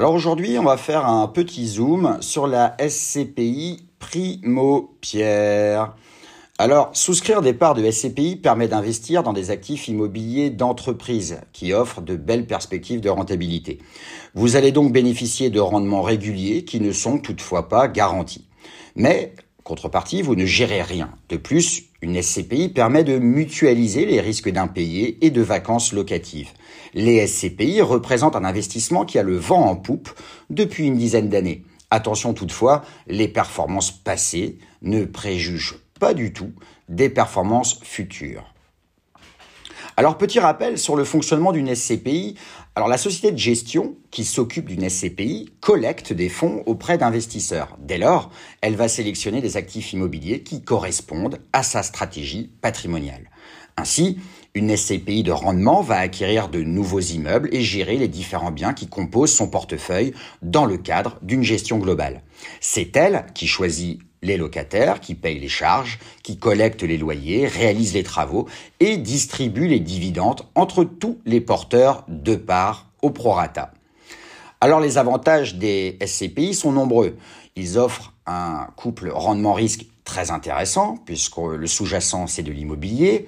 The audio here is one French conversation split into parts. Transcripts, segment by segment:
Alors aujourd'hui, on va faire un petit zoom sur la SCPI Primo Pierre. Alors, souscrire des parts de SCPI permet d'investir dans des actifs immobiliers d'entreprise qui offrent de belles perspectives de rentabilité. Vous allez donc bénéficier de rendements réguliers qui ne sont toutefois pas garantis. Mais, contrepartie, vous ne gérez rien. De plus, une SCPI permet de mutualiser les risques d'impayés et de vacances locatives. Les SCPI représentent un investissement qui a le vent en poupe depuis une dizaine d'années. Attention toutefois, les performances passées ne préjugent pas du tout des performances futures. Alors petit rappel sur le fonctionnement d'une SCPI. Alors la société de gestion qui s'occupe d'une SCPI collecte des fonds auprès d'investisseurs. Dès lors, elle va sélectionner des actifs immobiliers qui correspondent à sa stratégie patrimoniale. Ainsi, une SCPI de rendement va acquérir de nouveaux immeubles et gérer les différents biens qui composent son portefeuille dans le cadre d'une gestion globale. C'est elle qui choisit les locataires qui payent les charges, qui collectent les loyers, réalisent les travaux et distribuent les dividendes entre tous les porteurs de parts au prorata. Alors les avantages des SCPI sont nombreux. Ils offrent un couple rendement-risque très intéressant puisque le sous-jacent c'est de l'immobilier.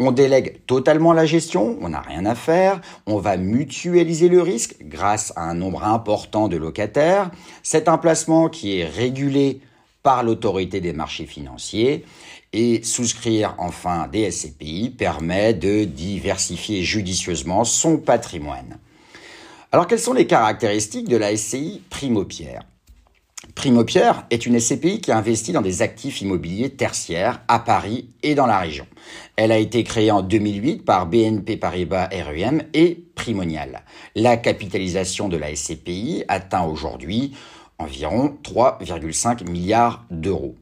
On délègue totalement la gestion, on n'a rien à faire, on va mutualiser le risque grâce à un nombre important de locataires. C'est un placement qui est régulé par l'autorité des marchés financiers et souscrire enfin des SCPI permet de diversifier judicieusement son patrimoine. Alors quelles sont les caractéristiques de la SCI Primo Pierre Primo Pierre est une SCPI qui investit dans des actifs immobiliers tertiaires à Paris et dans la région. Elle a été créée en 2008 par BNP Paribas RUM et Primonial. La capitalisation de la SCPI atteint aujourd'hui environ 3,5 milliards d'euros.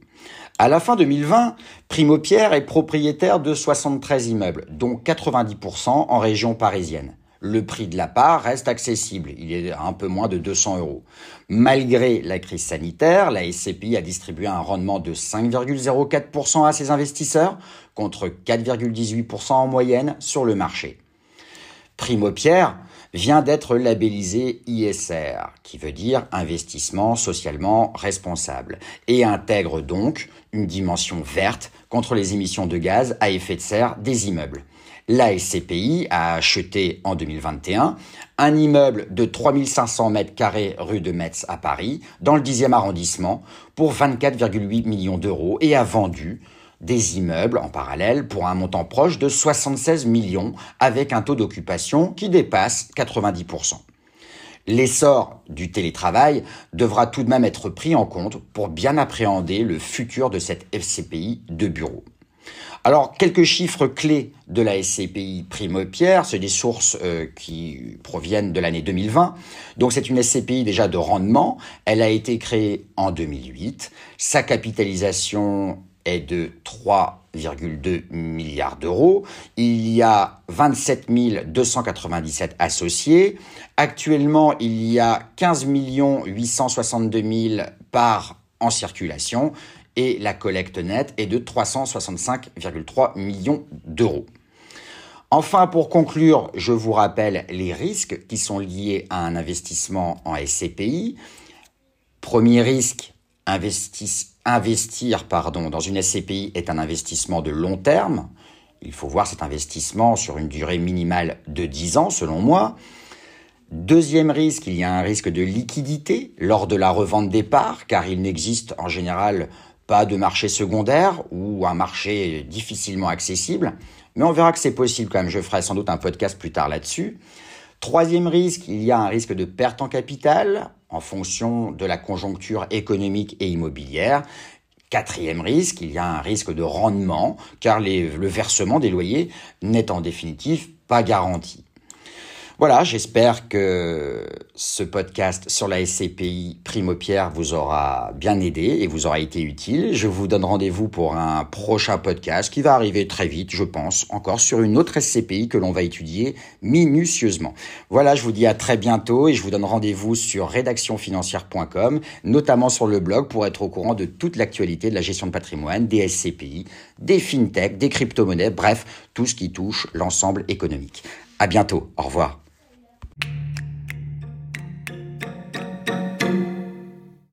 À la fin 2020, Primo Pierre est propriétaire de 73 immeubles, dont 90% en région parisienne. Le prix de la part reste accessible, il est à un peu moins de 200 euros. Malgré la crise sanitaire, la SCPI a distribué un rendement de 5,04% à ses investisseurs, contre 4,18% en moyenne sur le marché. Primo Pierre vient d'être labellisé ISR, qui veut dire investissement socialement responsable, et intègre donc une dimension verte contre les émissions de gaz à effet de serre des immeubles. La SCPI a acheté en 2021 un immeuble de 3500 mètres carrés rue de Metz à Paris, dans le 10e arrondissement, pour 24,8 millions d'euros et a vendu des immeubles en parallèle pour un montant proche de 76 millions avec un taux d'occupation qui dépasse 90%. L'essor du télétravail devra tout de même être pris en compte pour bien appréhender le futur de cette FCPI de bureau. Alors, quelques chiffres clés de la SCPI Primo Pierre, c'est des sources euh, qui proviennent de l'année 2020. Donc, c'est une SCPI déjà de rendement. Elle a été créée en 2008. Sa capitalisation est de 3,2 milliards d'euros. Il y a 27 297 associés. Actuellement, il y a 15 862 000 parts en circulation et la collecte nette est de 365,3 millions d'euros. Enfin, pour conclure, je vous rappelle les risques qui sont liés à un investissement en SCPI. Premier risque, investir dans une SCPI est un investissement de long terme. Il faut voir cet investissement sur une durée minimale de 10 ans, selon moi. Deuxième risque, il y a un risque de liquidité lors de la revente des parts, car il n'existe en général pas de marché secondaire ou un marché difficilement accessible. Mais on verra que c'est possible quand même. Je ferai sans doute un podcast plus tard là-dessus. Troisième risque, il y a un risque de perte en capital en fonction de la conjoncture économique et immobilière. Quatrième risque, il y a un risque de rendement, car le versement des loyers n'est en définitive pas garanti. Voilà, j'espère que ce podcast sur la SCPI Primo Pierre vous aura bien aidé et vous aura été utile. Je vous donne rendez-vous pour un prochain podcast qui va arriver très vite, je pense, encore sur une autre SCPI que l'on va étudier minutieusement. Voilà, je vous dis à très bientôt et je vous donne rendez-vous sur rédactionfinancière.com, notamment sur le blog pour être au courant de toute l'actualité de la gestion de patrimoine, des SCPI, des fintechs, des crypto-monnaies, bref, tout ce qui touche l'ensemble économique. À bientôt. Au revoir.